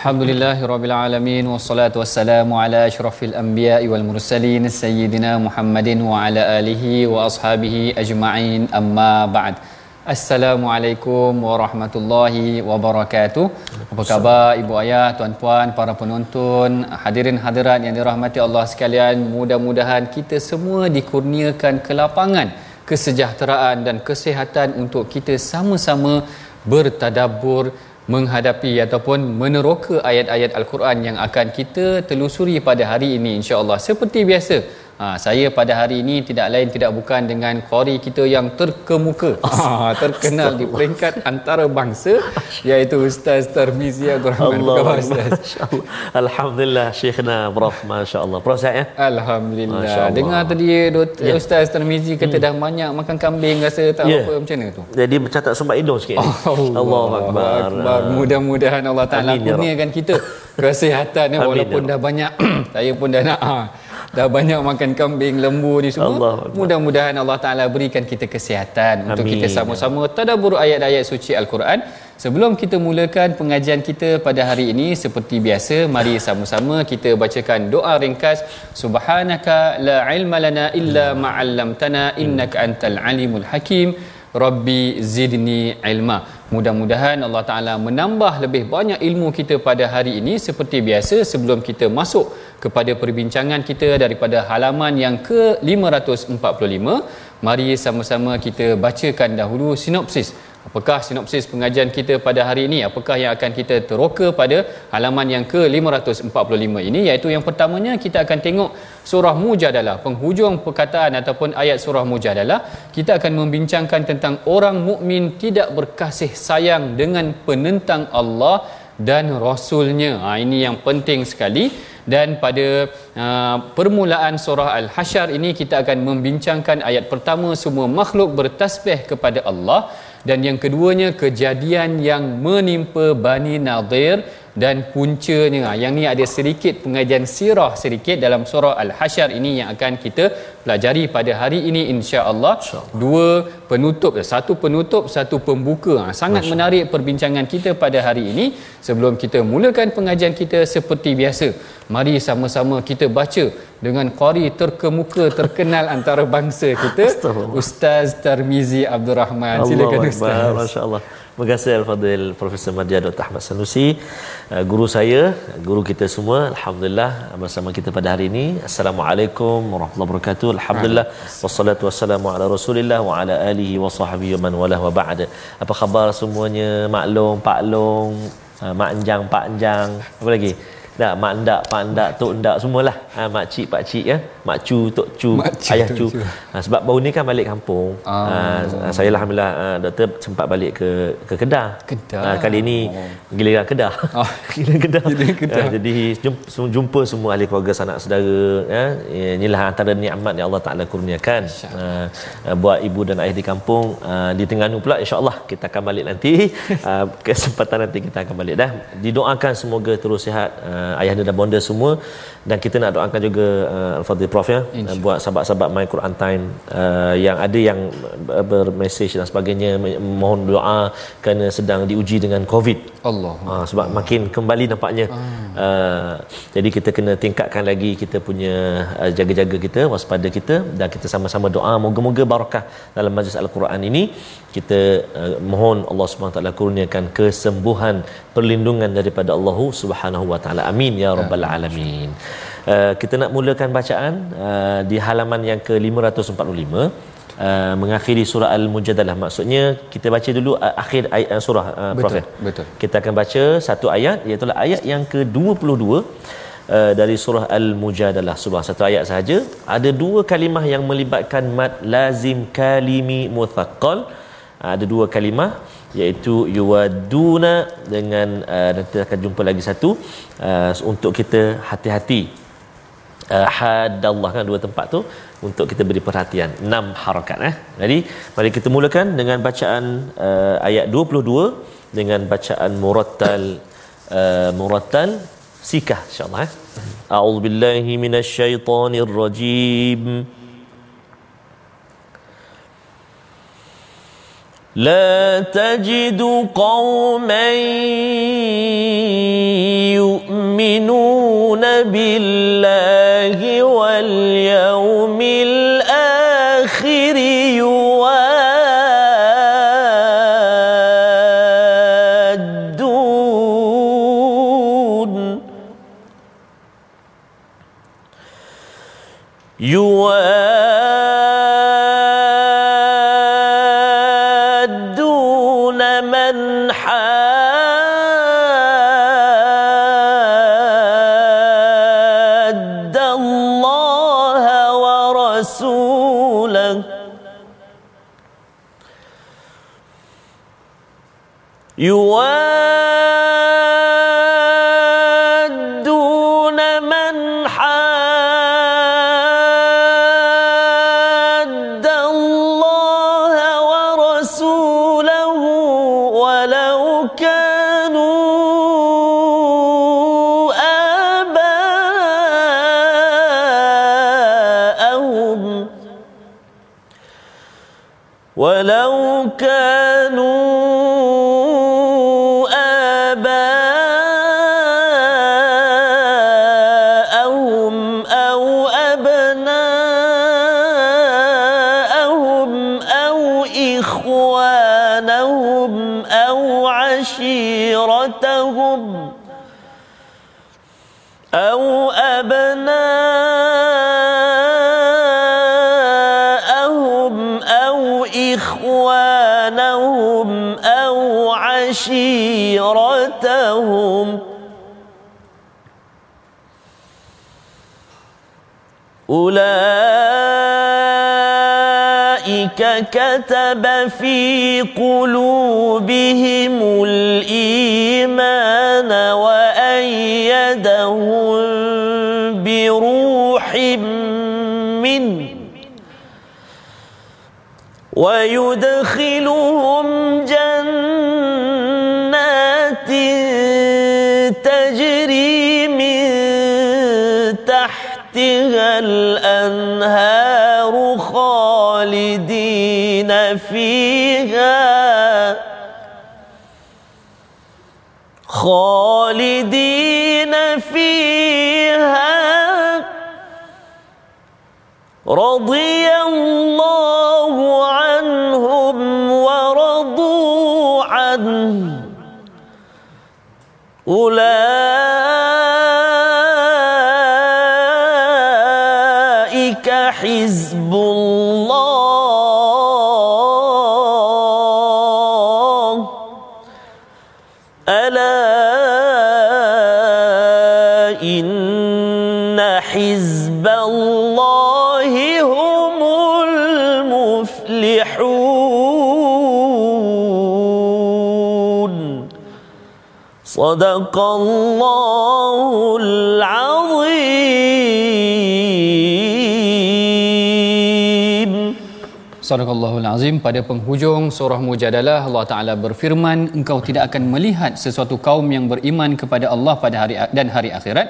Alhamdulillahirabbil alamin wassalatu wassalamu ala asyrafil anbiya'i wal mursalin sayyidina Muhammadin wa ala alihi wa ashabihi ajma'in amma ba'd. Assalamualaikum warahmatullahi wabarakatuh. Apa khabar ibu ayah, tuan-puan, para penonton, hadirin hadirat yang dirahmati Allah sekalian. Mudah-mudahan kita semua dikurniakan kelapangan, kesejahteraan dan kesihatan untuk kita sama-sama bertadabbur menghadapi ataupun meneroka ayat-ayat al-Quran yang akan kita telusuri pada hari ini insya-Allah seperti biasa Ha, saya pada hari ini tidak lain tidak bukan dengan qari kita yang terkemuka ha, terkenal di peringkat antarabangsa iaitu Ustaz Tarmizi Abdul. Allah Khabar, Ustaz? Alhamdulillah Syekhna Prof Masya-Allah. Prof sihat ya? Alhamdulillah. Masya Allah. Dengar tadi Dr. Ya. Ustaz Tarmizi kata dah banyak makan kambing rasa tak Ya. apa macam mana tu? Jadi bercatat sumbat hidung sikit ni. Allah Akbar. Akbar. Mudah-mudahan Allah Taala ya kurniakan kita kesihatan ya Amin, walaupun ya dah banyak saya pun dah nak ha, dah banyak makan kambing lembu ni semua. Allah. Mudah-mudahan Allah Taala berikan kita kesihatan untuk Amin, kita ya sama-sama tadabbur ayat-ayat suci Al-Quran. Sebelum kita mulakan pengajian kita pada hari ini seperti biasa mari sama-sama kita bacakan doa ringkas subhanaka la ilma lana illa ma 'allamtana innaka antal alimul hakim rabbi zidni ilma mudah-mudahan Allah Taala menambah lebih banyak ilmu kita pada hari ini seperti biasa sebelum kita masuk kepada perbincangan kita daripada halaman yang ke-545 mari sama-sama kita bacakan dahulu sinopsis Apakah sinopsis pengajian kita pada hari ini? Apakah yang akan kita teroka pada halaman yang ke-545 ini? Iaitu yang pertamanya kita akan tengok surah Mujadalah. Penghujung perkataan ataupun ayat surah Mujadalah. Kita akan membincangkan tentang orang mukmin tidak berkasih sayang dengan penentang Allah dan Rasulnya. Ha, ini yang penting sekali. Dan pada uh, permulaan surah Al-Hasyar ini kita akan membincangkan ayat pertama semua makhluk bertasbih kepada Allah. Dan yang keduanya kejadian yang menimpa Bani Nadir dan puncanya ha, yang ni ada sedikit pengajian sirah sedikit dalam surah Al-Hasyar ini yang akan kita pelajari pada hari ini insya-Allah dua penutup satu penutup satu pembuka ha, sangat menarik perbincangan kita pada hari ini sebelum kita mulakan pengajian kita seperti biasa mari sama-sama kita baca dengan qari terkemuka terkenal antara bangsa kita. Ustaz Tarmizi Abdul Rahman silakan Ustaz. Masya-Allah. Terima kasih Al-Fadhil Profesor Madya Dr. Ahmad Sanusi, uh, guru saya, guru kita semua. Alhamdulillah bersama kita pada hari ini. Assalamualaikum warahmatullahi wabarakatuh. Alhamdulillah wassalatu wassalamu ala Rasulillah wa ala alihi wa sahbihi man walah wa ba'd. Apa khabar semuanya? Maklum, Pak Long, uh, Mak Enjang, Pak Enjang, apa lagi? Tak, mak endak, pak endak, tok endak semualah. Ha, mak cik, pak cik ya. Mak cu, tok cu, Mak cu, ayah cu. cu. Ha, sebab baru ni kan balik kampung. Ah. Ha, saya alhamdulillah uh, doktor sempat balik ke ke Kedah. Kedah. Ha, kali ini Oh. giliran Kedah. Oh. giliran Kedah. Giliran Kedah. Ha, jadi jumpa, jumpa semua ahli keluarga sanak saudara ya. Inilah antara nikmat yang Allah Taala kurniakan. Ha, buat ibu dan ayah di kampung uh, di Terengganu pula insya-Allah kita akan balik nanti. uh, kesempatan nanti kita akan balik dah. Didoakan semoga terus sihat uh, ayah dan bonda semua. Dan kita nak doakan juga uh, Al-Fadhil Prof ya uh, buat sahabat-sahabat My Quran Time uh, yang ada yang ber- bermesej dan sebagainya mohon doa kerana sedang diuji dengan COVID. Allah Ha, sebab makin kembali nampaknya uh, jadi kita kena tingkatkan lagi kita punya uh, jaga-jaga kita waspada kita dan kita sama-sama doa. Moga-moga barakah dalam majlis al-Quran ini. Kita uh, mohon Allah Subhanahu taala kurniakan kesembuhan perlindungan daripada Allah Subhanahu wa taala. Amin ya rabbal alamin. Uh, kita nak mulakan bacaan uh, di halaman yang ke 545 Uh, mengakhiri surah Al-Mujadalah. Maksudnya kita baca dulu uh, akhir ayat uh, surah uh, betul, Prophet. Betul. Kita akan baca satu ayat iaitu ayat yang ke-22 uh, dari surah Al-Mujadalah. Surah satu ayat sahaja. Ada dua kalimah yang melibatkan mad lazim kalimi muthaqqal. Uh, ada dua kalimah iaitu yuwaduna dengan uh, nanti akan jumpa lagi satu uh, untuk kita hati-hati. Uh, hadallah kan dua tempat tu untuk kita beri perhatian. Enam harakat eh. Jadi mari kita mulakan dengan bacaan uh, ayat 22 dengan bacaan murattal uh, murattal sikah insyaallah eh. A'udzubillahi minasyaitonirrajim لا تجد قوما يؤمنون بالله واليوم الآخر. ولو كانوا عشيرتهم. أولئك كتب في قلوبهم الإيمان وأيدهم بروح منه. ويدخلهم فيها خالدين فيها. رضي الله عنهم ورضوا عنه. أولئك حزب الله. صدق الله العظيم Sadaqallahul Azim pada penghujung surah Mujadalah Allah Taala berfirman engkau tidak akan melihat sesuatu kaum yang beriman kepada Allah pada hari dan hari akhirat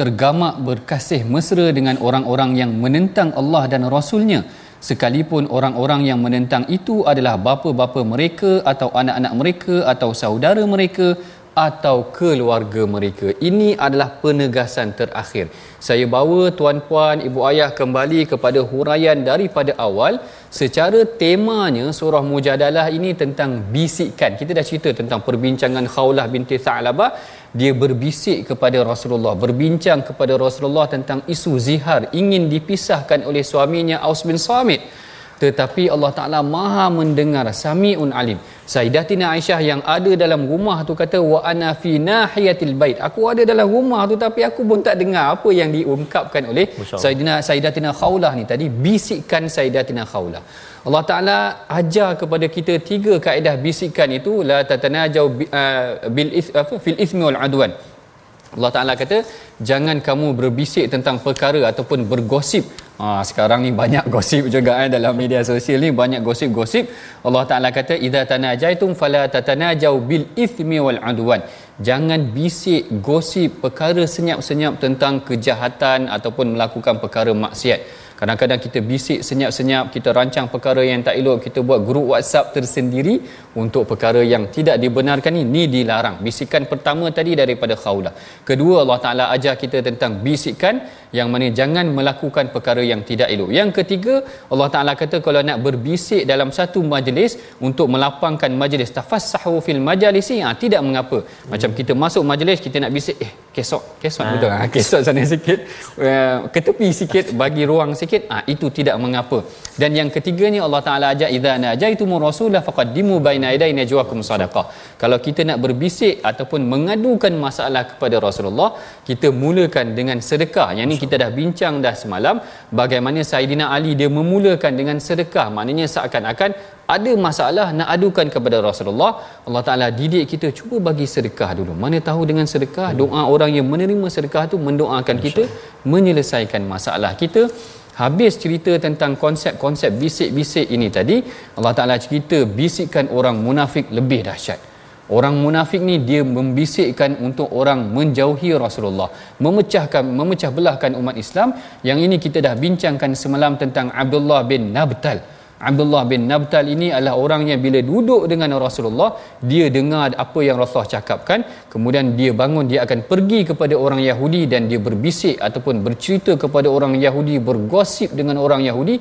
tergamak berkasih mesra dengan orang-orang yang menentang Allah dan Rasulnya sekalipun orang-orang yang menentang itu adalah bapa-bapa mereka atau anak-anak mereka atau saudara mereka atau keluarga mereka. Ini adalah penegasan terakhir. Saya bawa tuan-puan, ibu ayah kembali kepada huraian daripada awal. Secara temanya surah Mujadalah ini tentang bisikan. Kita dah cerita tentang perbincangan Khawlah binti Tha'labah. Dia berbisik kepada Rasulullah, berbincang kepada Rasulullah tentang isu zihar ingin dipisahkan oleh suaminya Aus bin Samit tetapi Allah Taala Maha mendengar Samiun Alim. Sayyidatina Aisyah yang ada dalam rumah tu kata wa ana fi nahiyatil bait. Aku ada dalam rumah tu tapi aku pun tak dengar apa yang diungkapkan oleh Sayyidina Sayyidatina Khaulah ni tadi bisikan Sayyidatina Khaulah. Allah Taala ajar kepada kita tiga kaedah bisikan itu la tatanajau uh, bil ith, fil ithmi wal adwan. Allah Taala kata jangan kamu berbisik tentang perkara ataupun bergosip Ha, sekarang ni banyak gosip juga eh, dalam media sosial ni banyak gosip-gosip. Allah Taala kata idza tanajaitum fala tatanajau bil ithmi wal adwan. Jangan bisik gosip perkara senyap-senyap tentang kejahatan ataupun melakukan perkara maksiat. Kadang-kadang kita bisik senyap-senyap, kita rancang perkara yang tak elok, kita buat grup WhatsApp tersendiri untuk perkara yang tidak dibenarkan ni, ni dilarang. Bisikan pertama tadi daripada khaulah. Kedua Allah Taala ajar kita tentang bisikan yang mana jangan melakukan perkara yang tidak elok. Yang ketiga, Allah Taala kata kalau nak berbisik dalam satu majlis untuk melapangkan majlis tafassahu fil majalisi, ah tidak mengapa. Macam kita masuk majlis kita nak bisik, eh kesok, kesok ha, betul ah kesok sana sikit. Uh, ke tepi sikit bagi ruang sikit, ah itu tidak mengapa. Dan yang ketiganya Allah Taala ajar idza najaitumur rasulah faqaddimu baina yaday najwakum sadaqah. Kalau kita nak berbisik ataupun mengadukan masalah kepada Rasulullah, kita mulakan dengan sedekah. Yang ni kita dah bincang dah semalam bagaimana Saidina Ali dia memulakan dengan sedekah maknanya seakan-akan ada masalah nak adukan kepada Rasulullah Allah Taala didik kita cuba bagi sedekah dulu mana tahu dengan sedekah doa orang yang menerima sedekah tu mendoakan kita menyelesaikan masalah kita habis cerita tentang konsep-konsep bisik-bisik ini tadi Allah Taala cerita bisikan orang munafik lebih dahsyat Orang munafik ni dia membisikkan untuk orang menjauhi Rasulullah, memecahkan memecah belahkan umat Islam. Yang ini kita dah bincangkan semalam tentang Abdullah bin Nabtal. Abdullah bin Nabtal ini adalah orang yang bila duduk dengan Rasulullah dia dengar apa yang Rasulullah cakapkan. Kemudian dia bangun dia akan pergi kepada orang Yahudi dan dia berbisik ataupun bercerita kepada orang Yahudi bergosip dengan orang Yahudi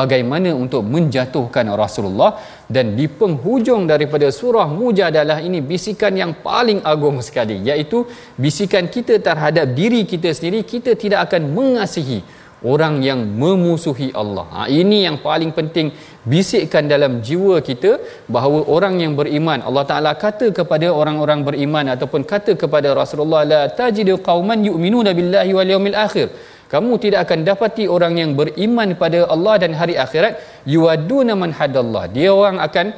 bagaimana untuk menjatuhkan Rasulullah. Dan di penghujung daripada surah Mujadalah ini bisikan yang paling agung sekali iaitu bisikan kita terhadap diri kita sendiri kita tidak akan mengasihi orang yang memusuhi Allah. Ha, ini yang paling penting bisikkan dalam jiwa kita bahawa orang yang beriman Allah Taala kata kepada orang-orang beriman ataupun kata kepada Rasulullah la tajidu qauman yu'minuna billahi wal yawmil akhir. Kamu tidak akan dapati orang yang beriman pada Allah dan hari akhirat yuaduna man hadallah. Dia orang akan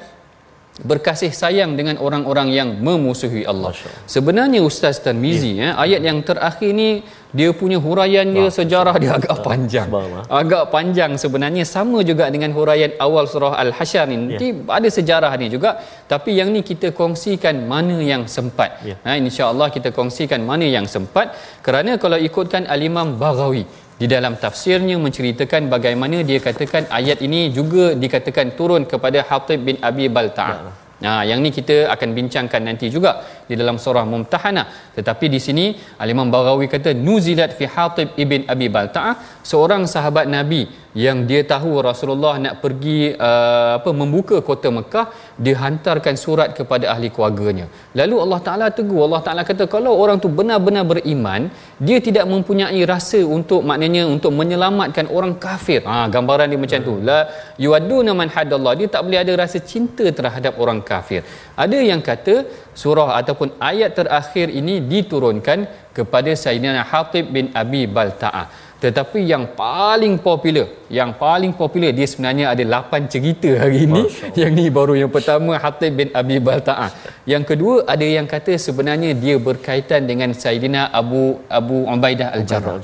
berkasih sayang dengan orang-orang yang memusuhi Allah. Sebenarnya Ustaz Tanmizi ya. eh, ayat yang terakhir ni dia punya huraian dia sejarah dia agak panjang. Agak panjang sebenarnya sama juga dengan huraian awal surah Al-Hasyr ni. Nanti ya. ada sejarah ni juga tapi yang ni kita kongsikan mana yang sempat. Ya. Ha insya-Allah kita kongsikan mana yang sempat kerana kalau ikutkan Al-Imam Baghawi di dalam tafsirnya menceritakan bagaimana dia katakan ayat ini juga dikatakan turun kepada Hatib bin Abi Balta'ah. Ya. Nah, yang ni kita akan bincangkan nanti juga di dalam surah Mumtahanah. Tetapi di sini Al-Imam Baghawi kata nuzilat fi Hatib ibn Abi Balta'ah, seorang sahabat Nabi yang dia tahu Rasulullah nak pergi uh, apa membuka kota Mekah dia hantarkan surat kepada ahli keluarganya. Lalu Allah Taala tegur. Allah Taala kata kalau orang tu benar-benar beriman dia tidak mempunyai rasa untuk maknanya untuk menyelamatkan orang kafir. Ha gambaran dia macam tu. La yuaduna man hadallah dia tak boleh ada rasa cinta terhadap orang kafir ada yang kata surah ataupun ayat terakhir ini diturunkan kepada Sayyidina Hatib bin Abi Balta'ah. Tetapi yang paling popular yang paling popular dia sebenarnya ada 8 cerita hari ini. Yang ni baru yang pertama Hatib bin Abi Balta'ah. Yang kedua ada yang kata sebenarnya dia berkaitan dengan Saidina Abu Abu Ubaidah Al-Jarrah.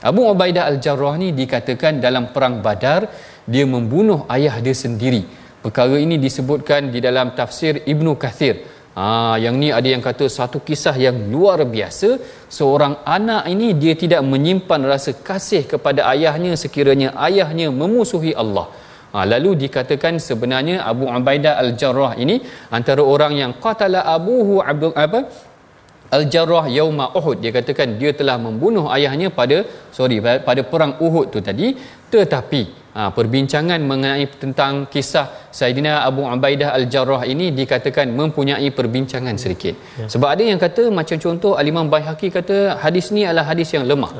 Abu Ubaidah Al-Jarrah ni dikatakan dalam perang Badar dia membunuh ayah dia sendiri perkara ini disebutkan di dalam tafsir Ibnu Kathir. Ha, yang ni ada yang kata satu kisah yang luar biasa. Seorang anak ini dia tidak menyimpan rasa kasih kepada ayahnya sekiranya ayahnya memusuhi Allah. Ha, lalu dikatakan sebenarnya Abu Ubaidah Al-Jarrah ini antara orang yang qatala abuhu Abdul apa? Al-Jarrah yauma Uhud. Dia katakan dia telah membunuh ayahnya pada sorry pada perang Uhud tu tadi. Tetapi ha, perbincangan mengenai tentang kisah Saidina Abu Ubaidah Al-Jarrah ini dikatakan mempunyai perbincangan sedikit. Ya. Sebab ada yang kata macam contoh Al-Imam Baihaqi kata hadis ni adalah hadis yang lemah.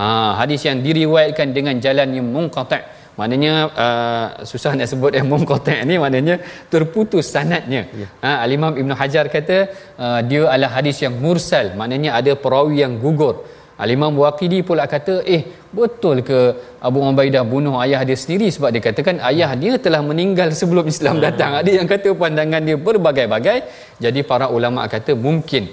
Ha, hadis yang diriwayatkan dengan jalan yang munqati' maknanya uh, susah nak sebut yang munqati' ni maknanya terputus sanadnya. Ya. Ha, Al-Imam Ibn Hajar kata uh, dia adalah hadis yang mursal maknanya ada perawi yang gugur. Al-Imam Waqidi pula kata, eh betul ke Abu Ubaidah bunuh ayah dia sendiri sebab dia katakan ayah dia telah meninggal sebelum Islam datang. Ada yang kata pandangan dia berbagai-bagai. Jadi para ulama kata mungkin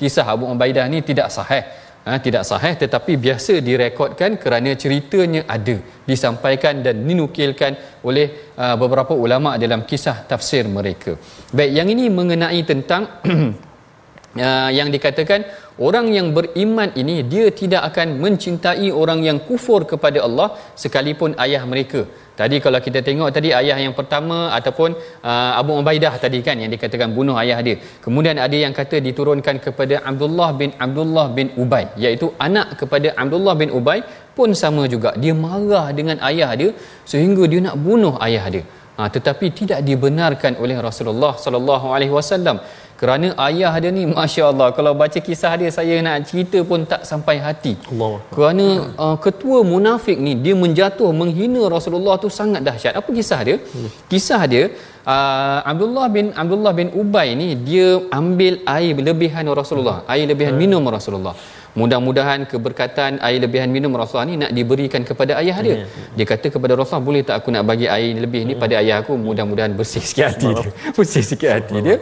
kisah Abu Ubaidah ni tidak sahih. Ha, tidak sahih tetapi biasa direkodkan kerana ceritanya ada disampaikan dan dinukilkan oleh uh, beberapa ulama dalam kisah tafsir mereka. Baik, yang ini mengenai tentang uh, yang dikatakan orang yang beriman ini dia tidak akan mencintai orang yang kufur kepada Allah sekalipun ayah mereka. Tadi kalau kita tengok tadi ayah yang pertama ataupun uh, Abu Ubaidah tadi kan yang dikatakan bunuh ayah dia. Kemudian ada yang kata diturunkan kepada Abdullah bin Abdullah bin Ubay iaitu anak kepada Abdullah bin Ubay pun sama juga. Dia marah dengan ayah dia sehingga dia nak bunuh ayah dia. Ha, tetapi tidak dibenarkan oleh Rasulullah sallallahu alaihi wasallam kerana ayah dia ni masya-Allah kalau baca kisah dia saya nak cerita pun tak sampai hati. Allah. Kerana uh, ketua munafik ni dia menjatuh menghina Rasulullah tu sangat dahsyat. Apa kisah dia? Hmm. Kisah dia uh, Abdullah bin Abdullah bin Ubay ni dia ambil air lebihan Rasulullah, hmm. air lebihan hmm. minum Rasulullah. Mudah-mudahan keberkatan air lebihan minum Rasulullah ni nak diberikan kepada ayah dia. Dia kata kepada Rasulullah, boleh tak aku nak bagi air lebih ni pada ayah aku? Mudah-mudahan bersih sikit hati dia. Bersih sikit hati dia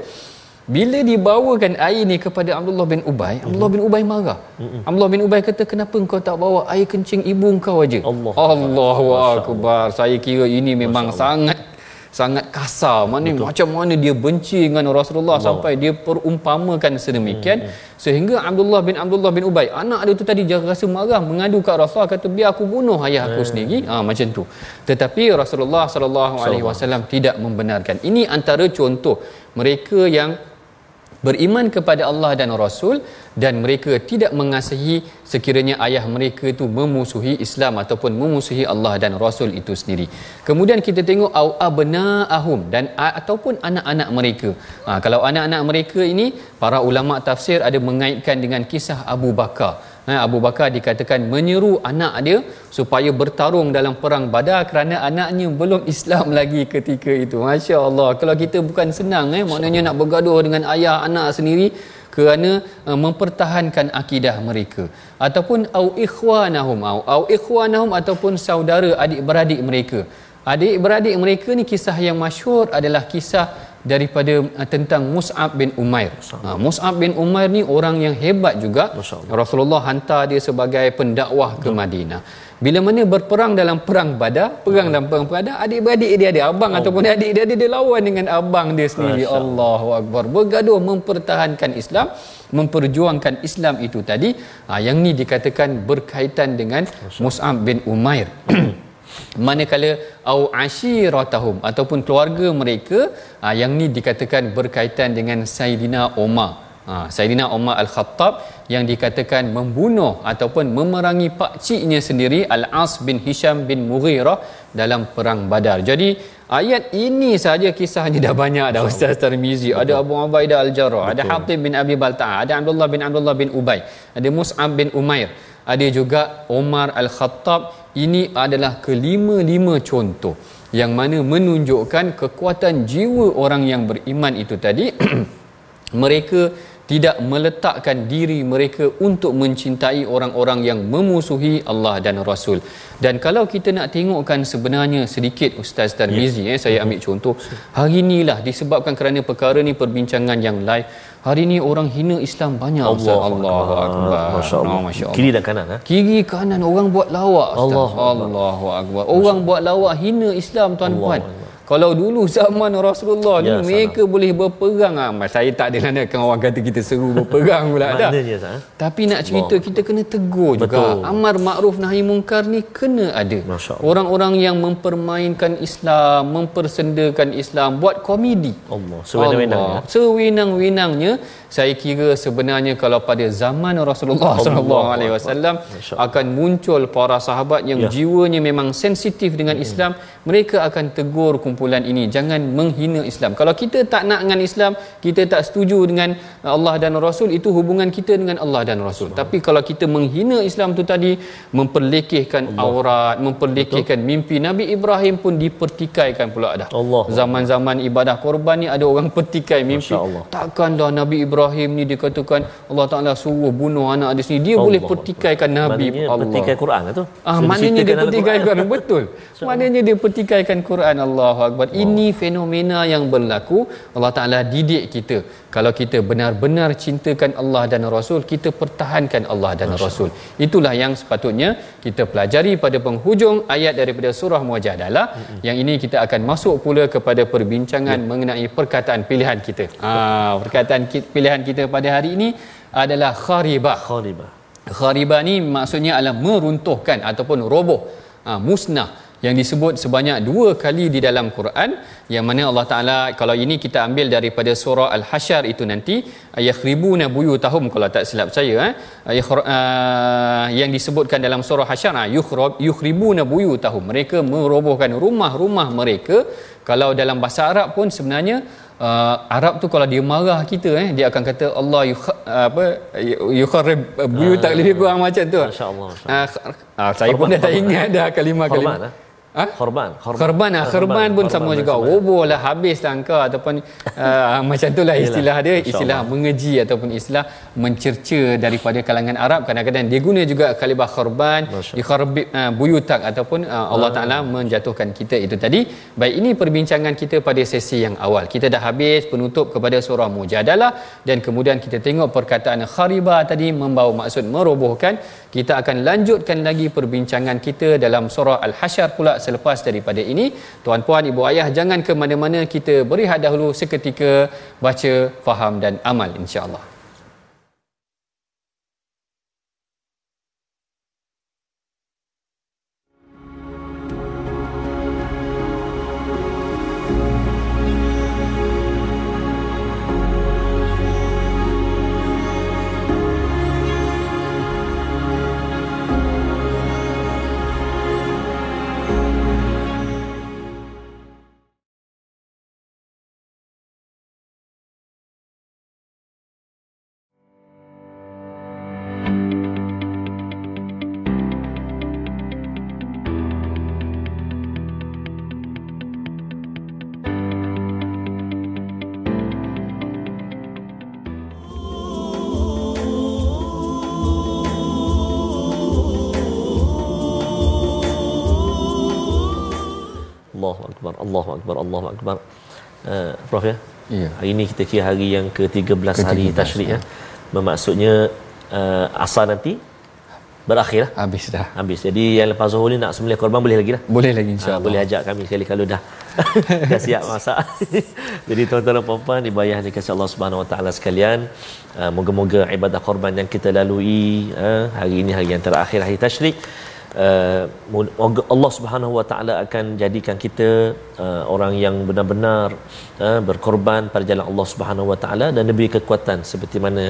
bila dibawakan air ni kepada Abdullah bin Ubay mm-hmm. Abdullah bin Ubay marah mm-hmm. Abdullah bin Ubay kata kenapa engkau tak bawa air kencing ibu engkau aja Allah Allahu akbar saya kira ini memang sangat sangat kasar mana Betul. macam mana dia benci dengan Rasulullah Allah. sampai dia perumpamakan sedemikian hmm. sehingga Abdullah bin Abdullah bin Ubay anak dia tu tadi jangan rasa marah mengadu kat Rasulullah kata biar aku bunuh ayah aku hmm. sendiri ha, macam tu tetapi Rasulullah sallallahu alaihi wasallam tidak membenarkan ini antara contoh mereka yang beriman kepada Allah dan Rasul dan mereka tidak mengasihi sekiranya ayah mereka itu memusuhi Islam ataupun memusuhi Allah dan Rasul itu sendiri. Kemudian kita tengok au abnaahum dan ataupun anak-anak mereka. Ha, kalau anak-anak mereka ini para ulama tafsir ada mengaitkan dengan kisah Abu Bakar. Ha, Abu Bakar dikatakan menyeru anak dia supaya bertarung dalam perang Badar kerana anaknya belum Islam lagi ketika itu. Masya Allah. Kalau kita bukan senang eh, maknanya nak bergaduh dengan ayah anak sendiri kerana uh, mempertahankan akidah mereka ataupun au ikhwanahum au au ikhwanahum ataupun saudara adik-beradik mereka adik-beradik mereka ni kisah yang masyhur adalah kisah daripada uh, tentang Mus'ab bin Umair. Ha, Mus'ab bin Umair ni orang yang hebat juga. Rasulullah hantar dia sebagai pendakwah ke Madinah. Bila mana berperang dalam perang Badar, perang dalam perang Badar, adik-beradik dia ada abang oh. ataupun adik dia ada dia lawan dengan abang dia sendiri. Masya. Allahu akbar. Bergaduh mempertahankan Islam, memperjuangkan Islam itu tadi. Ha, yang ni dikatakan berkaitan dengan Mus'ab bin Umair. manakala au ashiratahum ataupun keluarga mereka ha, yang ni dikatakan berkaitan dengan Saidina Umar ha, Saidina Umar Al-Khattab yang dikatakan membunuh ataupun memerangi pak ciknya sendiri Al-As bin Hisham bin Mughirah dalam perang Badar. Jadi ayat ini saja kisahnya dah banyak dah Ustaz Tarmizi. Ada Abu Ubaidah Al-Jarrah, ada Hatib bin Abi Balta'ah, ada Abdullah bin Abdullah bin Ubay, ada Mus'ab bin Umair, ada juga Umar Al-Khattab. Ini adalah kelima-lima contoh yang mana menunjukkan kekuatan jiwa orang yang beriman itu tadi mereka tidak meletakkan diri mereka untuk mencintai orang-orang yang memusuhi Allah dan Rasul. Dan kalau kita nak tengokkan sebenarnya sedikit Ustaz Tarmizi yeah. eh saya ambil contoh hari inilah disebabkan kerana perkara ni perbincangan yang live Hari ini orang hina Islam banyak Allah Ustaz. Allah Akbar. Masya-Allah. Oh, Masya Kiri dan kanan ha? Kiri kanan orang buat lawak Ustaz. Allah Allahu Akbar. Orang buat lawak hina Islam tuan-puan. Kalau dulu zaman Rasulullah Ya, ni mereka boleh berperang ah. Saya tak ada nak orang kata kita seru berperang pula dah. Maknanya sah. Tapi nak cerita kita kena tegur juga. Amar makruf nahi mungkar ni kena ada. Orang-orang yang mempermainkan Islam, mempersendakan Islam, buat komedi. Allah, sewenang-wenangnya. Allah. Sewenang-wenangnya saya kira sebenarnya kalau pada zaman Rasulullah Allah sallallahu alaihi wasallam Allah. akan muncul para sahabat yang Ya. jiwanya memang sensitif dengan Islam, mereka akan tegur kumpulan ini jangan menghina Islam. Kalau kita tak nak dengan Islam, kita tak setuju dengan Allah dan Rasul, itu hubungan kita dengan Allah dan Rasul. Tapi kalau kita menghina Islam tu tadi, memperlekehkan aurat, memperlekehkan mimpi Nabi Ibrahim pun dipertikaikan pula dah. Allah. Zaman-zaman ibadah korban ni ada orang pertikai mimpi. Masya Allah. Takkan dah Nabi Ibrahim ni dikatakan Allah Taala suruh bunuh anak dia sendiri. Dia boleh Allah. pertikaikan Nabi Maknanya Allah. petikai Quran lah tu. Ah, Dia maknanya dia pertikaikan Quran. Quran betul. Maknanya dia pertikaikan Quran Allahu Akbar. Ini fenomena yang berlaku. Allah Taala didik kita. Kalau kita benar-benar cintakan Allah dan Rasul, kita pertahankan Allah dan Rasul. Itulah yang sepatutnya kita pelajari pada penghujung ayat daripada surah Muajadalah. Yang ini kita akan masuk pula kepada perbincangan mengenai perkataan pilihan kita. Ah, perkataan ki- pilihan kita pada hari ini adalah kharibah. Kharibah. Kharibah ni maksudnya adalah meruntuhkan ataupun roboh, ha, musnah yang disebut sebanyak dua kali di dalam Quran yang mana Allah Taala kalau ini kita ambil daripada surah Al-Hasyr itu nanti yakhribuna buyutahum kalau tak silap saya eh. Uh, yang disebutkan dalam surah Hasyr ah, yukhrab yukhribuna buyutahum. Mereka merobohkan rumah-rumah mereka. Kalau dalam bahasa Arab pun sebenarnya uh, Arab tu kalau dia marah kita eh dia akan kata Allah yukh, apa yukharib buyutak lebih kurang macam tu. Masya Allah, Masya Ah, ah, saya pun dah tak ingat dah kalimah-kalimah. Korban, ah? Ha? Korban. Korban lah. Korban pun sama juga. sama. Roboh lah. Habis lah engkau. Ataupun uh, macam tu lah istilah dia. Istilah mengeji ataupun istilah mencerca daripada kalangan Arab. Kadang-kadang dia guna juga kalimah korban. Masya Dikharabib uh, buyutak ataupun uh, Allah Ta'ala menjatuhkan kita itu tadi. Baik ini perbincangan kita pada sesi yang awal. Kita dah habis penutup kepada surah Mujadalah. Dan kemudian kita tengok perkataan kharibah tadi membawa maksud merobohkan. Kita akan lanjutkan lagi perbincangan kita dalam surah Al-Hasyr pula selepas daripada ini. Tuan-puan, ibu ayah jangan ke mana-mana. Kita berehat dahulu seketika baca, faham dan amal insya-Allah. Ini kita kira hari yang ke-13 hari Ke-13, tasyrik ya. Bermaksudnya uh, asar nanti berakhir lah. Habis dah. Habis. Jadi yang lepas Zuhur ni nak sembelih korban boleh lagi lah. Boleh lagi Ha, insya-Allah. boleh ajak kami sekali kalau dah dah siap masak. Jadi tuan-tuan dan puan-puan dibayar dikasih Allah Subhanahu Wa Taala sekalian. Uh, moga-moga ibadah korban yang kita lalui uh, hari ini hari yang terakhir hari tasyrik Uh, Allah Subhanahu Wa Taala akan jadikan kita uh, orang yang benar-benar uh, berkorban pada jalan Allah Subhanahu Wa Taala dan diberi kekuatan seperti mana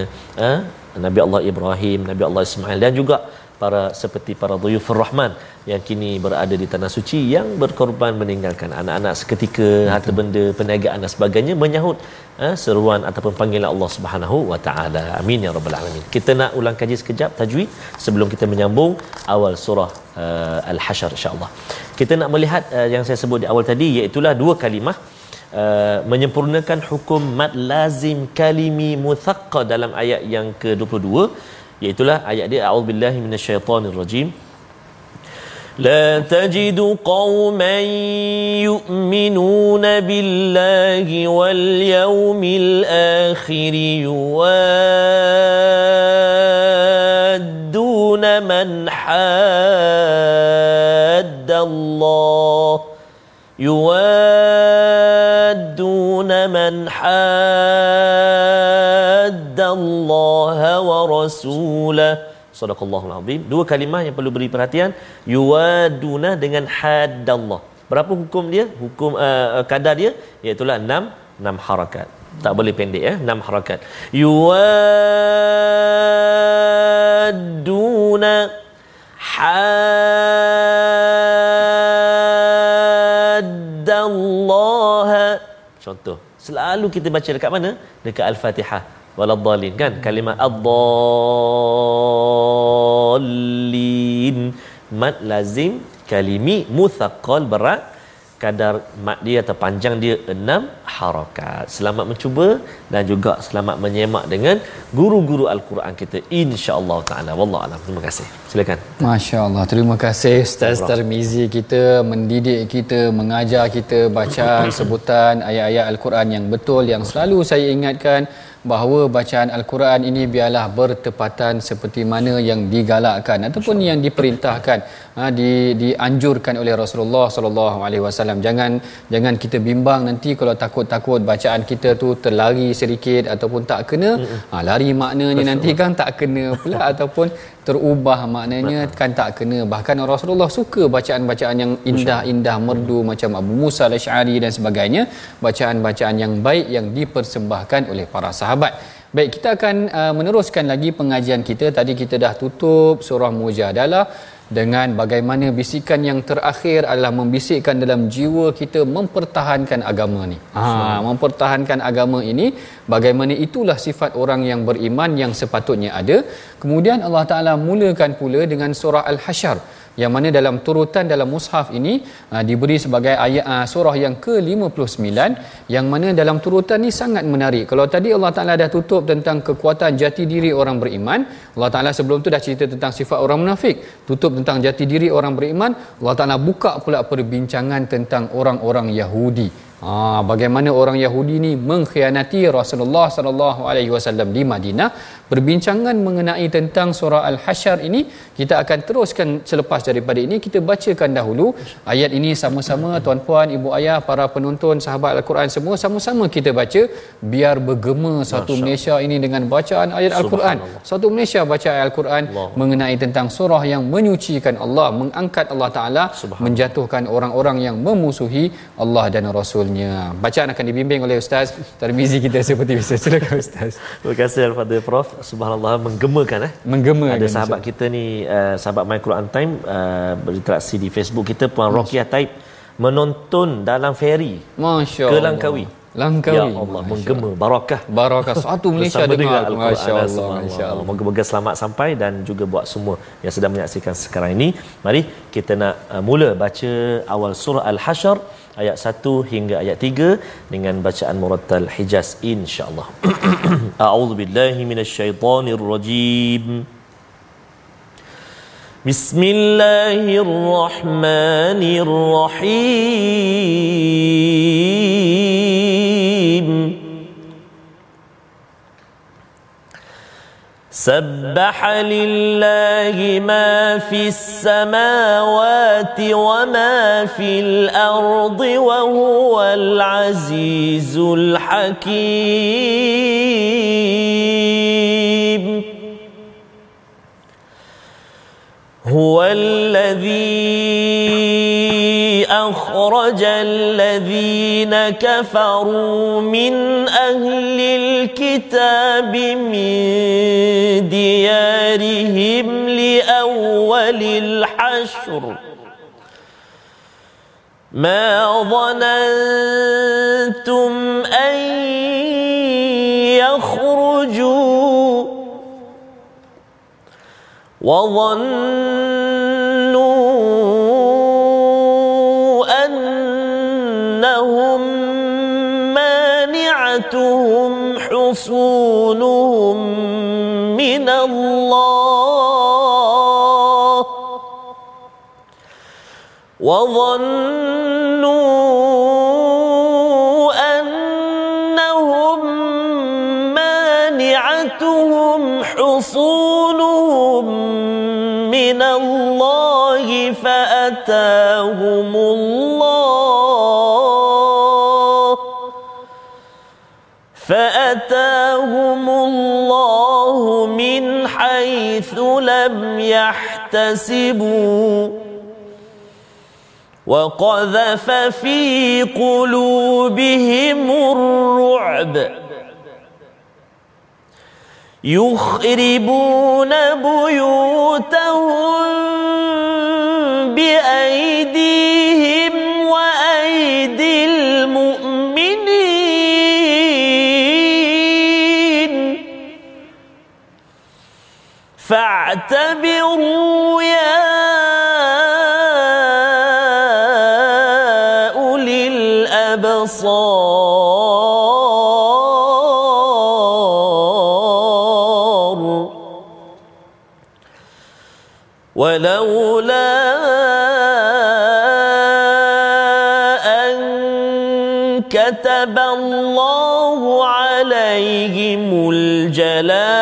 uh, Nabi Allah Ibrahim, Nabi Allah Ismail dan juga para seperti para dhuyufur rahman yang kini berada di tanah suci yang berkorban meninggalkan anak-anak seketika harta benda perniagaan dan sebagainya menyahut eh, seruan ataupun panggilan Allah Subhanahu wa taala. Amin ya rabbal alamin. Kita nak ulang kaji sekejap tajwid sebelum kita menyambung awal surah uh, al-hasyr insyaallah. Kita nak melihat uh, yang saya sebut di awal tadi iaitu dua kalimah Uh, menyempurnakan hukum mad lazim kalimi muthaqqa dalam ayat yang ke-22 iaitu ayat dia a'udzubillahi minasyaitonirrajim لا تجد قوما يؤمنون بالله واليوم الآخر يوادون من حاد الله. يوادون من حاد الله ورسوله Sadaqallahul Azim. Dua kalimah yang perlu beri perhatian. Yuwaduna dengan haddallah. Berapa hukum dia? Hukum uh, kadar dia? Iaitulah enam Enam harakat. Tak boleh pendek ya eh? Enam harakat. Yuwaduna Haddallah. Contoh. Selalu kita baca dekat mana? Dekat Al-Fatihah waladhalin kan kalimah ad-dallin mad lazim kalimi muthaqqal berat kadar mat dia atau panjang dia enam harakat. Selamat mencuba dan juga selamat menyemak dengan guru-guru al-Quran kita insya-Allah taala. Wallahu alam. Terima kasih. Silakan. Masya-Allah. Terima kasih Ustaz Tarmizi kita mendidik kita, mengajar kita bacaan sebutan ayat-ayat al-Quran yang betul yang selalu saya ingatkan bahawa bacaan al-Quran ini biarlah bertepatan seperti mana yang digalakkan ataupun yang diperintahkan ha, di dianjurkan oleh Rasulullah sallallahu alaihi wasallam. Jangan jangan kita bimbang nanti kalau takut-takut bacaan kita tu terlari sedikit ataupun tak kena. Ha, lari maknanya nanti kan tak kena pula ataupun terubah maknanya kan tak kena. Bahkan Rasulullah suka bacaan-bacaan yang indah-indah merdu macam Abu Musa al-Asy'ari dan sebagainya. Bacaan-bacaan yang baik yang dipersembahkan oleh para sahabat. Baik kita akan uh, meneruskan lagi pengajian kita. Tadi kita dah tutup surah mujadalah dengan bagaimana bisikan yang terakhir adalah membisikkan dalam jiwa kita mempertahankan agama ni. Ha, mempertahankan agama ini bagaimana itulah sifat orang yang beriman yang sepatutnya ada. Kemudian Allah Taala mulakan pula dengan surah Al-Hasyr yang mana dalam turutan dalam mushaf ini uh, diberi sebagai ayat uh, surah yang ke-59 yang mana dalam turutan ni sangat menarik. Kalau tadi Allah Taala dah tutup tentang kekuatan jati diri orang beriman, Allah Taala sebelum tu dah cerita tentang sifat orang munafik, tutup tentang jati diri orang beriman, Allah Taala buka pula perbincangan tentang orang-orang Yahudi. Ha, bagaimana orang Yahudi ni mengkhianati Rasulullah sallallahu alaihi wasallam di Madinah? Perbincangan mengenai tentang surah Al-Hasyr ini kita akan teruskan selepas daripada ini. Kita bacakan dahulu ayat ini sama-sama tuan-puan ibu ayah para penonton sahabat Al-Quran semua sama-sama kita baca. Biar bergema satu Malaysia ini dengan bacaan ayat Al-Quran. Satu Malaysia baca ayat Al-Quran mengenai tentang surah yang menyucikan Allah mengangkat Allah Taala menjatuhkan orang-orang yang memusuhi Allah dan Rasulnya bacaan akan dibimbing oleh Ustaz. Tarmizi kita seperti biasa. Silakan Ustaz. Terima kasih Al-Fadhil Prof. Subhanallah menggemakan eh? Menggema ada sahabat kita ni uh, sahabat My Quran Time uh, berinteraksi di Facebook. Kita Puan Rokiah Taib menonton dalam feri Masya ke Allah. Langkawi Ya Allah menggema barakah barakah satu Malaysia dengar Masya Allah. Masya Allah Moga-moga selamat sampai dan juga buat semua yang sedang menyaksikan sekarang ini. Mari kita nak uh, mula baca awal surah Al-Hasyr ayat 1 hingga ayat 3 dengan bacaan murattal Hijaz insya-Allah. A'udzu billahi minasyaitonir rajim. Bismillahirrahmanirrahim. سبح لله ما في السماوات وما في الأرض وهو العزيز الحكيم. هو الذي أخرج الذين كفروا من أهل الكتاب من ديارهم لأول الحشر. ما ظننتم أن يخرجوا. وظنوا رسولهم من الله وظنوا أنهم مانعتهم حصولهم من الله فأتاهم الله فأتاهم الله من حيث لم يحتسبوا وقذف في قلوبهم الرعب يخربون بيوتهم بأيديهم فاعتبروا يا أولي الأبصار. ولولا أن كتب الله عليهم الجلاء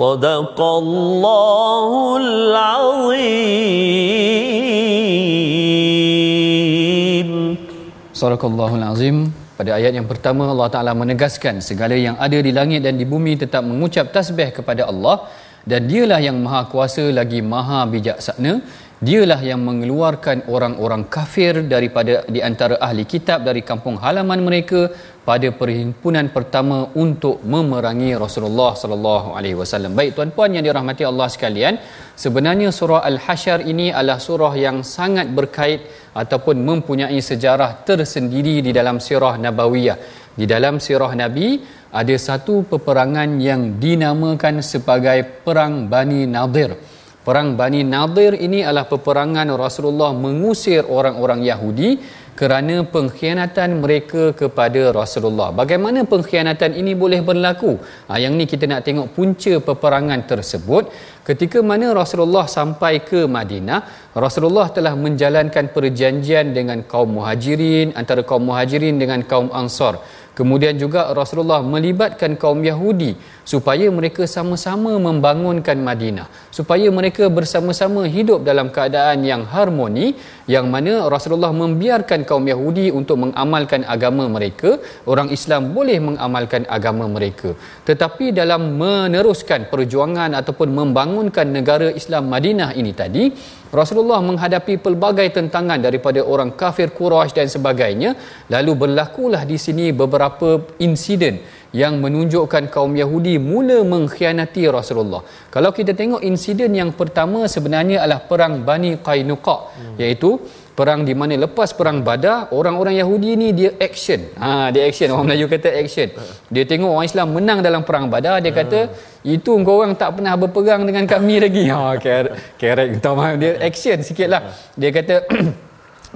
صدق الله العظيم Sadaqallahul Azim. Pada ayat yang pertama Allah Taala menegaskan segala yang ada di langit dan di bumi tetap mengucap tasbih kepada Allah dan dialah yang maha kuasa lagi maha bijaksana. Dialah yang mengeluarkan orang-orang kafir daripada di antara ahli kitab dari kampung halaman mereka pada perhimpunan pertama untuk memerangi Rasulullah sallallahu alaihi wasallam. Baik tuan-puan yang dirahmati Allah sekalian, sebenarnya surah Al-Hasyr ini adalah surah yang sangat berkait ataupun mempunyai sejarah tersendiri di dalam sirah nabawiyah. Di dalam sirah Nabi ada satu peperangan yang dinamakan sebagai perang Bani Nadir. Perang Bani Nadir ini adalah peperangan Rasulullah mengusir orang-orang Yahudi kerana pengkhianatan mereka kepada Rasulullah. Bagaimana pengkhianatan ini boleh berlaku? Ha, yang ni kita nak tengok punca peperangan tersebut. Ketika mana Rasulullah sampai ke Madinah, Rasulullah telah menjalankan perjanjian dengan kaum Muhajirin, antara kaum Muhajirin dengan kaum Ansar. Kemudian juga Rasulullah melibatkan kaum Yahudi supaya mereka sama-sama membangunkan Madinah, supaya mereka bersama-sama hidup dalam keadaan yang harmoni yang mana Rasulullah membiarkan kaum Yahudi untuk mengamalkan agama mereka, orang Islam boleh mengamalkan agama mereka. Tetapi dalam meneruskan perjuangan ataupun membangunkan negara Islam Madinah ini tadi, Rasulullah menghadapi pelbagai tentangan daripada orang kafir Quraisy dan sebagainya lalu berlakulah di sini beberapa insiden yang menunjukkan kaum Yahudi mula mengkhianati Rasulullah. Kalau kita tengok insiden yang pertama sebenarnya adalah perang Bani Qainuqa hmm. iaitu perang di mana lepas perang Badar orang-orang Yahudi ni dia action. Ha dia action orang Melayu kata action. Dia tengok orang Islam menang dalam perang Badar dia kata itu engkau orang tak pernah berperang dengan kami lagi. Ha kerek kerek tahu dia action sikitlah. Dia kata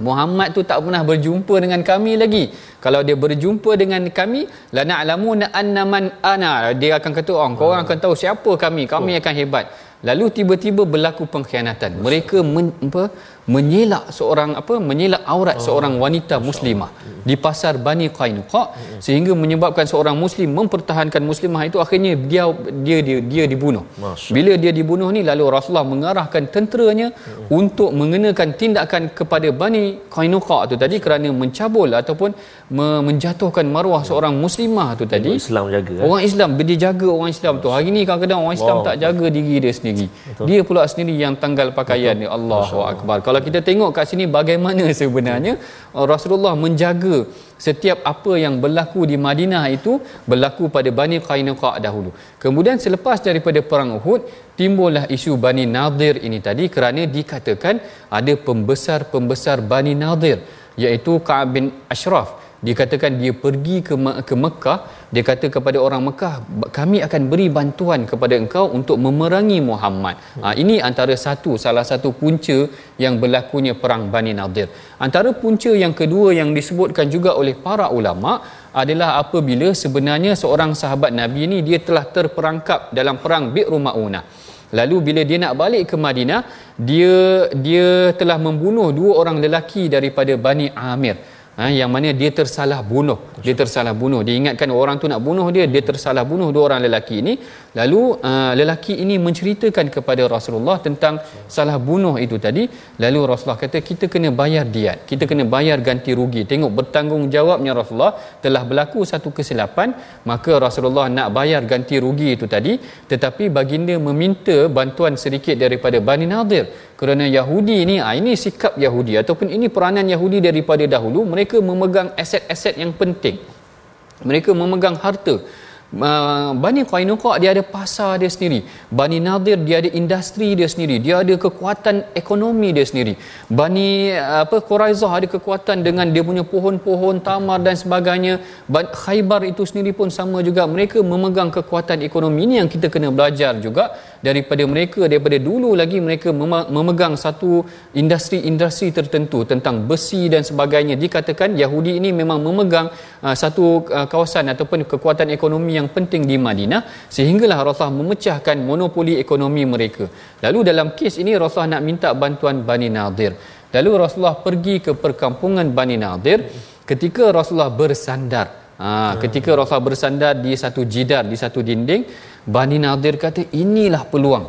Muhammad tu tak pernah berjumpa dengan kami lagi. Kalau dia berjumpa dengan kami, la na'lamu annaman ana. Dia akan kata, "Oh, kau orang akan tahu siapa kami. Kami akan hebat." Lalu tiba-tiba berlaku pengkhianatan. Mereka men, apa, menyelak seorang apa? Menyelak aurat seorang wanita muslimah di pasar Bani Qainuqa sehingga menyebabkan seorang muslim mempertahankan muslimah itu akhirnya dia dia dia, dia dibunuh. Bila dia dibunuh ni lalu Rasulullah mengarahkan tenteranya untuk mengenakan tindakan kepada Bani Qainuqa tu tadi kerana mencabul ataupun me- menjatuhkan maruah seorang muslimah tu tadi. Islam jaga. eh? Orang Islam dia jaga orang Islam tu. Hari ni kadang-kadang orang Islam Wow. tak jaga diri dia sendiri. Dia pula sendiri yang tanggal pakaian ni. Allahu akbar. Kalau kita tengok kat sini bagaimana sebenarnya Rasulullah menjaga setiap apa yang berlaku di Madinah itu berlaku pada Bani Qainuqa dahulu. Kemudian selepas daripada perang Uhud timbullah isu Bani Nadir ini tadi kerana dikatakan ada pembesar-pembesar Bani Nadir iaitu Ka'ab bin Ashraf dikatakan dia pergi ke ke Mekah dia kata kepada orang Mekah kami akan beri bantuan kepada engkau untuk memerangi Muhammad. Ha, ini antara satu salah satu punca yang berlakunya perang Bani Nadir. Antara punca yang kedua yang disebutkan juga oleh para ulama adalah apabila sebenarnya seorang sahabat Nabi ini dia telah terperangkap dalam perang Bi'ru Ma'unah. Lalu bila dia nak balik ke Madinah, dia dia telah membunuh dua orang lelaki daripada Bani Amir ha, yang mana dia tersalah bunuh. Dia tersalah bunuh. Dia ingatkan orang tu nak bunuh dia dia tersalah bunuh dua orang lelaki ini lalu uh, lelaki ini menceritakan kepada Rasulullah tentang salah bunuh itu tadi. Lalu Rasulullah kata kita kena bayar diat. Kita kena bayar ganti rugi. Tengok bertanggungjawabnya Rasulullah. Telah berlaku satu kesilapan maka Rasulullah nak bayar ganti rugi itu tadi. Tetapi baginda meminta bantuan sedikit daripada Bani Nadir. Kerana Yahudi ini ah, ini sikap Yahudi ataupun ini peranan Yahudi daripada dahulu mereka memegang aset-aset yang penting. Mereka memegang harta Uh, Bani Qainuqa dia ada pasar dia sendiri. Bani Nadir dia ada industri dia sendiri. Dia ada kekuatan ekonomi dia sendiri. Bani apa Quraizah ada kekuatan dengan dia punya pohon-pohon tamar dan sebagainya. Ban Khaybar itu sendiri pun sama juga. Mereka memegang kekuatan ekonomi ini yang kita kena belajar juga daripada mereka daripada dulu lagi mereka memegang satu industri-industri tertentu tentang besi dan sebagainya. Dikatakan Yahudi ini memang memegang uh, satu uh, kawasan ataupun kekuatan ekonomi yang penting di Madinah sehinggalah Rasulullah memecahkan monopoli ekonomi mereka. Lalu dalam kes ini Rasulullah nak minta bantuan Bani Nadir. Lalu Rasulullah pergi ke perkampungan Bani Nadir ketika Rasulullah bersandar Ha, ketika Rasulullah bersandar di satu jidar, di satu dinding, Bani Nadir kata inilah peluang.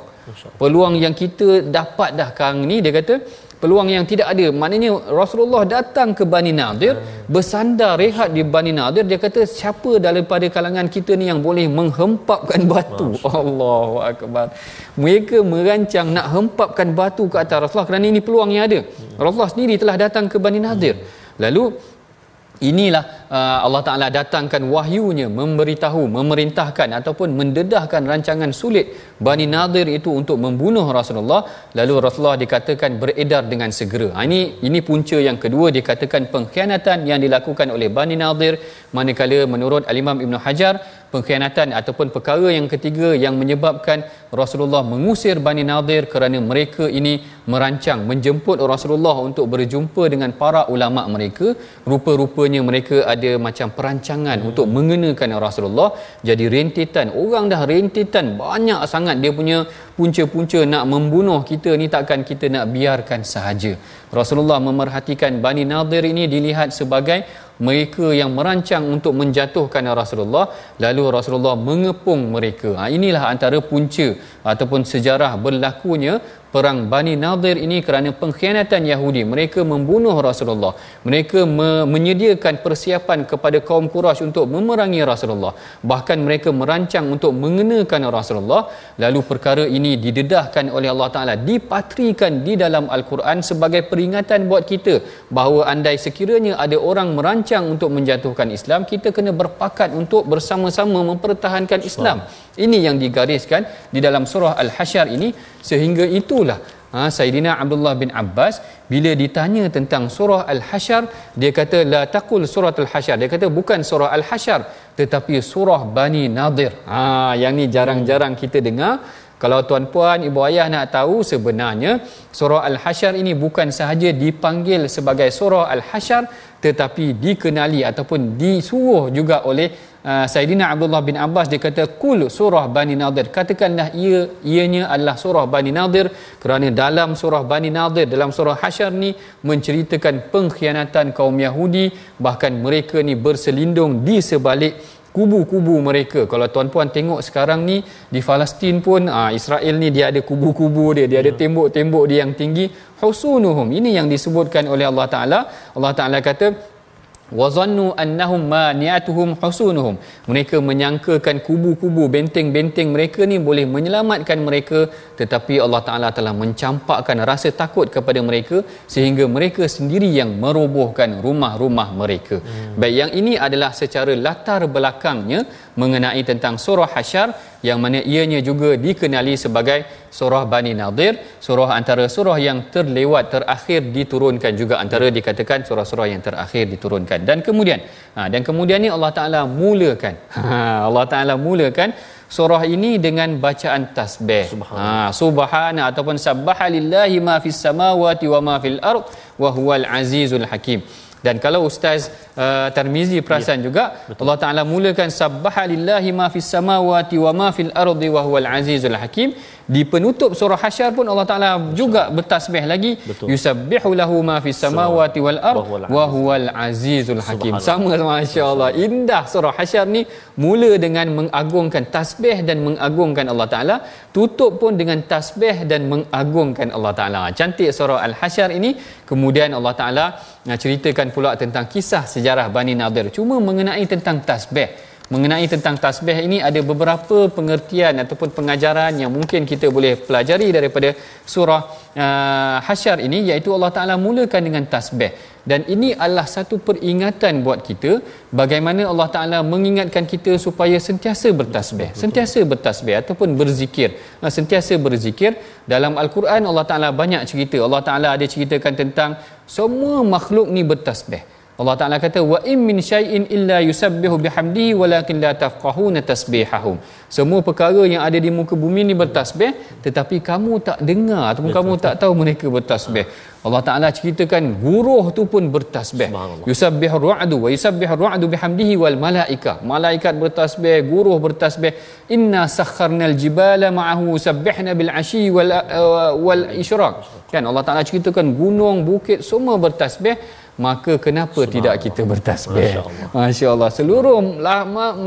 Peluang yang kita dapat dah kang ni dia kata peluang yang tidak ada. Maknanya Rasulullah datang ke Bani Nadir, bersandar rehat di Bani Nadir, dia kata siapa daripada kalangan kita ni yang boleh menghempapkan batu? Allahu akbar. Mereka merancang nak hempapkan batu ke atas Rasulullah kerana ini peluang yang ada. Rasulullah sendiri telah datang ke Bani Nadir. Lalu inilah uh, Allah Taala datangkan wahyunya memberitahu memerintahkan ataupun mendedahkan rancangan sulit Bani Nadir itu untuk membunuh Rasulullah. Lalu Rasulullah dikatakan beredar dengan segera. Ha, ini ini punca yang kedua. Dikatakan pengkhianatan yang dilakukan oleh Bani Nadir. Manakala menurut Al-Imam Ibn Hajar pengkhianatan ataupun perkara yang ketiga yang menyebabkan Rasulullah mengusir Bani Nadir kerana mereka ini merancang menjemput Rasulullah untuk berjumpa dengan para ulama mereka rupa-rupanya mereka ada macam perancangan hmm. untuk mengenakan Rasulullah jadi rentetan orang dah rentetan banyak sangat dia punya punca-punca nak membunuh kita ni takkan kita nak biarkan sahaja Rasulullah memerhatikan Bani Nadir ini dilihat sebagai mereka yang merancang untuk menjatuhkan Rasulullah lalu Rasulullah mengepung mereka. Ha, inilah antara punca ataupun sejarah berlakunya perang Bani Nadir ini kerana pengkhianatan Yahudi. Mereka membunuh Rasulullah. Mereka me- menyediakan persiapan kepada kaum Quraisy untuk memerangi Rasulullah. Bahkan mereka merancang untuk mengenakan Rasulullah. Lalu perkara ini didedahkan oleh Allah Taala. Dipatrikan di dalam al-Quran sebagai peringatan buat kita bahawa andai sekiranya ada orang merancang untuk menjatuhkan Islam kita kena berpakat untuk bersama-sama mempertahankan Islam. Ini yang digariskan di dalam surah Al-Hasyr ini. Sehingga itulah. Ha, Sayyidina Abdullah bin Abbas bila ditanya tentang surah Al-Hasyr dia kata la taqul surah Al-Hasyr dia kata bukan surah Al-Hasyr tetapi surah Bani Nadir. Ha yang ni jarang-jarang kita dengar. Kalau tuan-puan ibu ayah nak tahu sebenarnya surah Al-Hasyr ini bukan sahaja dipanggil sebagai surah Al-Hasyr tetapi dikenali ataupun disuruh juga oleh uh, Saidina Abdullah bin Abbas dia kata kul surah Bani Nadir. Katakanlah ia ianya adalah surah Bani Nadir. Kerana dalam surah Bani Nadir dalam surah Hasyr ni menceritakan pengkhianatan kaum Yahudi. Bahkan mereka ni berselindung di sebalik kubu-kubu mereka. Kalau tuan-puan tengok sekarang ni di Palestin pun aa, Israel ni dia ada kubu-kubu dia dia ada ya. tembok-tembok dia yang tinggi. Husunuhum ini yang disebutkan oleh Allah Taala. Allah Taala kata wazannu annahum maniatuhum husunuhum mereka menyangkakan kubu-kubu benteng-benteng mereka ni boleh menyelamatkan mereka tetapi Allah Taala telah mencampakkan rasa takut kepada mereka sehingga mereka sendiri yang merobohkan rumah-rumah mereka hmm. baik yang ini adalah secara latar belakangnya mengenai tentang surah hasyar yang mana ianya juga dikenali sebagai surah Bani Nadir. Surah antara surah yang terlewat terakhir diturunkan juga antara dikatakan surah-surah yang terakhir diturunkan. Dan kemudian ha, dan kemudian ni Allah Taala mulakan. Ha, Allah Taala mulakan surah ini dengan bacaan tasbih. Subhana ha, subhana ataupun subhanallahi ma fis samawati wa ma fil ard wa huwal azizul hakim dan kalau ustaz uh, Tarmizi perasan ya. juga Betul. Allah Taala mulakan subhanallahi ma fis samawati wa ma fil ardi wa huwal azizul hakim di penutup surah hasyar pun Allah Taala juga bertasbih lagi yusabbihu lahu ma fis samawati wal ard wa huwal azizul hakim. Sama masya-Allah. Indah surah hasyar ni mula dengan mengagungkan tasbih dan mengagungkan Allah Taala tutup pun dengan tasbih dan mengagungkan Allah Taala. Cantik surah al hasyar ini. Kemudian Allah Taala nak ceritakan pula tentang kisah sejarah Bani Nadir. Cuma mengenai tentang tasbih mengenai tentang tasbih ini ada beberapa pengertian ataupun pengajaran yang mungkin kita boleh pelajari daripada surah uh, Hasyar ini iaitu Allah Taala mulakan dengan tasbih. Dan ini adalah satu peringatan buat kita bagaimana Allah Taala mengingatkan kita supaya sentiasa bertasbih sentiasa bertasbih ataupun berzikir. Uh, sentiasa berzikir. Dalam al-Quran Allah Taala banyak cerita. Allah Taala ada ceritakan tentang semua makhluk ni bertasbih Allah Taala kata wa in min syai'in illa yusabbihu bihamdihi walakin la tafqahuna tasbihahum. Semua perkara yang ada di muka bumi ni bertasbih tetapi kamu tak dengar ataupun kamu tak tahu mereka bertasbih. Allah Taala ceritakan guruh tu pun bertasbih. Yusabbihu ru'du wa yusabbihu ru'du bihamdihi wal malaika. Malaikat bertasbih, guruh bertasbih. Inna sakharnal jibala ma'ahu sabbihna bil ashi wal uh, wal isyraq. Kan Allah Taala ceritakan gunung, bukit semua bertasbih maka kenapa tidak kita bertasbih? Masya Allah seluruh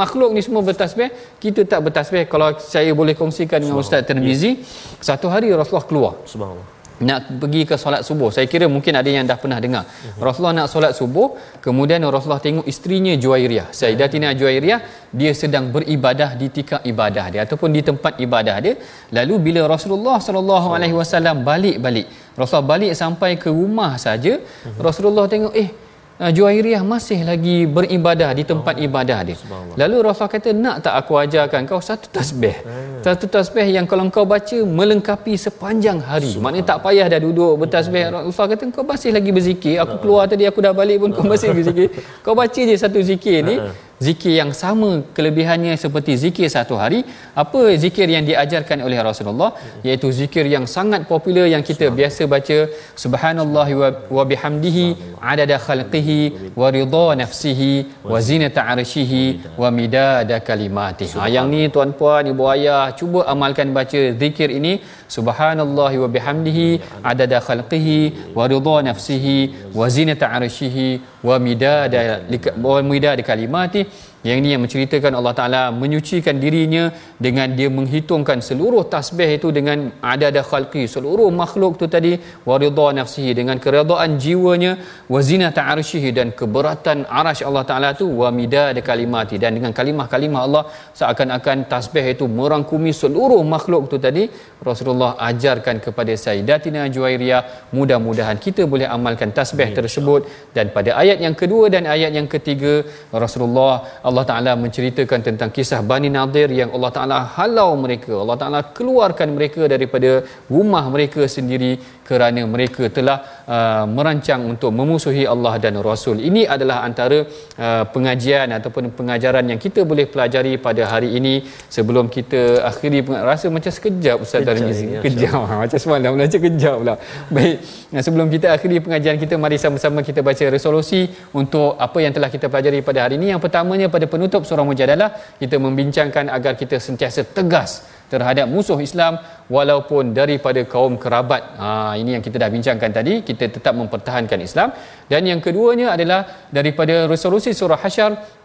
makhluk ni semua bertasbih kita tak bertasbih. Kalau saya boleh kongsikan dengan Ustaz Tirmizi satu hari Rasulullah keluar. Subhanallah. Nak pergi ke solat subuh. Saya kira mungkin ada yang dah pernah dengar. Uh-huh. Rasulullah nak solat subuh kemudian Rasulullah tengok isterinya Juwairiyah Sayyidatina Juwairiyah dia sedang beribadah di tikar ibadah dia ataupun di tempat ibadah dia. Lalu bila Rasulullah sallallahu alaihi wasallam balik-balik Rasulullah balik sampai ke rumah saja uh-huh. Rasulullah tengok eh uh, Juwairiyah masih lagi beribadah di tempat oh, ibadah dia. Lalu Rasul kata nak tak aku ajarkan kau satu tasbih. Hmm. Satu tasbih yang kalau kau baca melengkapi sepanjang hari. Maknanya tak payah dah duduk bertasbih. Rasul kata kau masih lagi berzikir. Aku keluar tadi aku dah balik pun kau masih berzikir. Kau baca je satu zikir ni zikir yang sama kelebihannya seperti zikir satu hari apa zikir yang diajarkan oleh Rasulullah? Iaitu zikir yang sangat popular yang kita biasa baca subhanallahi wa bihamdihi adada khalqihi wa ridha nafsihi wa zinata arshihi wa midada kalimatihi. Ha, yang ni tuan-puan ibu ayah cuba amalkan baca zikir ini subhanallahi wa bihamdihi adada khalqihi wa ridha nafsihi wa zinata arshihi wa midada wa midada kalimati yang ini yang menceritakan Allah Taala menyucikan dirinya dengan dia menghitungkan seluruh tasbih itu dengan adada khalqi seluruh makhluk tu tadi wa ridha nafsihi dengan keredaan jiwanya wa zinata arshihi dan keberatan arasy Allah Taala tu wa midada kalimati. Dan dengan kalimah-kalimah Allah seakan-akan tasbih itu merangkumi seluruh makhluk tu tadi Rasulullah ajarkan kepada Sayyidatina Juwairiyah mudah-mudahan kita boleh amalkan tasbih tersebut. Dan pada ayat yang kedua dan ayat yang ketiga Rasulullah Allah Taala menceritakan tentang kisah Bani Nadir yang Allah Taala halau mereka Allah Taala keluarkan mereka daripada rumah mereka sendiri kerana mereka telah uh, merancang untuk memusuhi Allah dan Rasul. Ini adalah antara uh, pengajian ataupun pengajaran yang kita boleh pelajari pada hari ini sebelum kita akhiri rasa macam sekejap Ustaz Darmizi. Ya, kejap. macam semalam macam kejap pula. Baik. Sebelum kita akhiri pengajian kita mari sama-sama kita baca resolusi untuk apa yang telah kita pelajari pada hari ini. Yang pertamanya pada penutup surah Mujadalah kita membincangkan agar kita sentiasa tegas terhadap musuh Islam walaupun daripada kaum kerabat. Ha, ini yang kita dah bincangkan tadi, kita tetap mempertahankan Islam. Dan yang keduanya adalah daripada resolusi surah Hasyar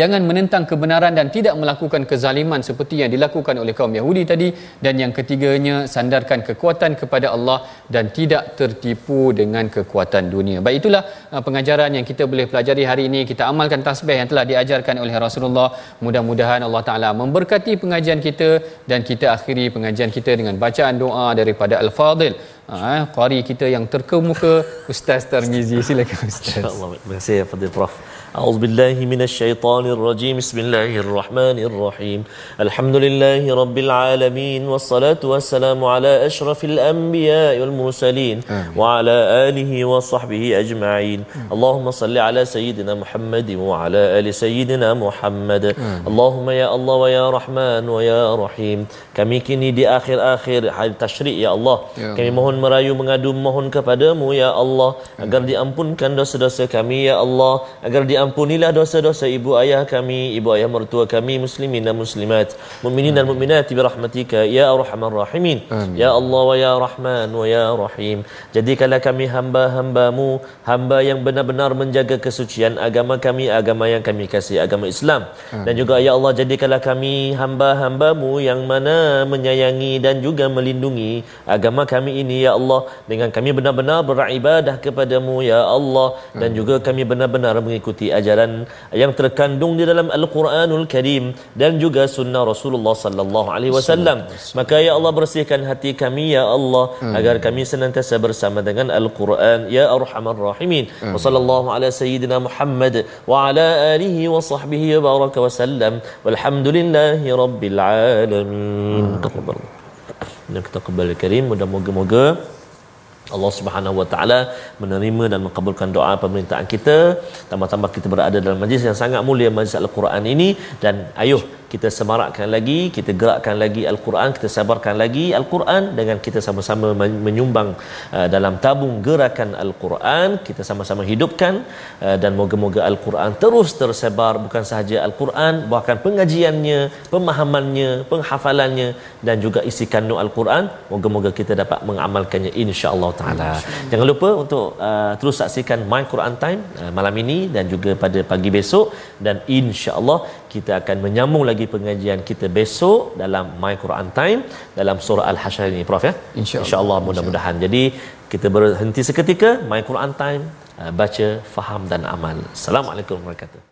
jangan menentang kebenaran dan tidak melakukan kezaliman seperti yang dilakukan oleh kaum Yahudi tadi dan yang ketiganya sandarkan kekuatan kepada Allah dan tidak tertipu dengan kekuatan dunia. Baik itulah uh, pengajaran yang kita boleh pelajari hari ini. Kita amalkan tasbih yang telah diajarkan oleh Rasulullah. Mudah-mudahan Allah Taala memberkati pengajian kita dan kita akhiri pengajian kita dengan bacaan doa daripada Al-Fadil. Ha, qari kita yang terkemuka Ustaz Tarmizi silakan Ustaz. Insya-Allah. Terima kasih Fadil Prof. أعوذ بالله من الشيطان الرجيم بسم الله الرحمن الرحيم الحمد لله رب العالمين والصلاة والسلام على أشرف الأنبياء والمرسلين وعلى آله وصحبه أجمعين اللهم صل على سيدنا محمد وعلى آل سيدنا محمد اللهم يا الله ويا رحمن ويا رحيم kami kini di akhir-akhir hari tasyrik ya Allah Ya kami mohon merayu mengadu mohon kepadamu ya Allah agar diampunkan dosa-dosa kami ya Allah agar diampunilah dosa-dosa ibu ayah kami ibu ayah mertua kami muslimin dan muslimat mukminin dan mukminat bi rahmatika ya arhamar rahimin. Ya Allah wa ya Rahman wa ya Rahim. Jadikanlah kami hamba-hambamu hamba yang benar-benar menjaga kesucian agama kami agama yang kami kasih agama Islam. Dan juga ya Allah jadikanlah kami hamba-hambamu yang mana menyayangi dan juga melindungi agama kami ini ya Allah. Dengan kami benar-benar beribadah kepadamu ya Allah. Dan juga kami benar-benar mengikuti ajaran yang terkandung di dalam Al-Quranul Karim dan juga sunnah Rasulullah sallallahu alaihi wasallam. Maka ya Allah bersihkan hati kami ya Allah agar kami senantiasa bersama dengan Al-Quran ya arhamar rahimin. Wa sallallahu ala sayyidina Muhammad wa ala alihi wa sahbihi wa baraka wa sallam. Walhamdulillahi rabbil alamin. Taqabbal. Dan kita kembali karim. Mudah-moga Allah Subhanahu Wa Taala menerima dan mengabulkan doa permintaan kita. Tambah-tambah kita berada dalam majlis yang sangat mulia majlis Al-Quran ini. Dan ayuh kita semarakkan lagi kita gerakkan lagi Al-Quran kita sabarkan lagi Al-Quran dengan kita sama-sama men- menyumbang uh, dalam tabung gerakan Al-Quran. Kita sama-sama hidupkan uh, dan moga-moga Al-Quran terus tersebar bukan sahaja Al-Quran bahkan pengajiannya pemahamannya penghafalannya dan juga isi kandung Al-Quran. Moga-moga kita dapat mengamalkannya insya-Allah taala. Jangan lupa untuk uh, terus saksikan My Quran Time uh, malam ini dan juga pada pagi besok. Dan insya-Allah kita akan menyambung lagi pengajian kita besok dalam My Quran Time dalam surah Al-Hasyr ini Prof ya. InsyaAllah. Insya-Allah mudah-mudahan. Jadi kita berhenti seketika My Quran Time uh, baca, faham dan amal. Assalamualaikum warahmatullahi wabarakatuh.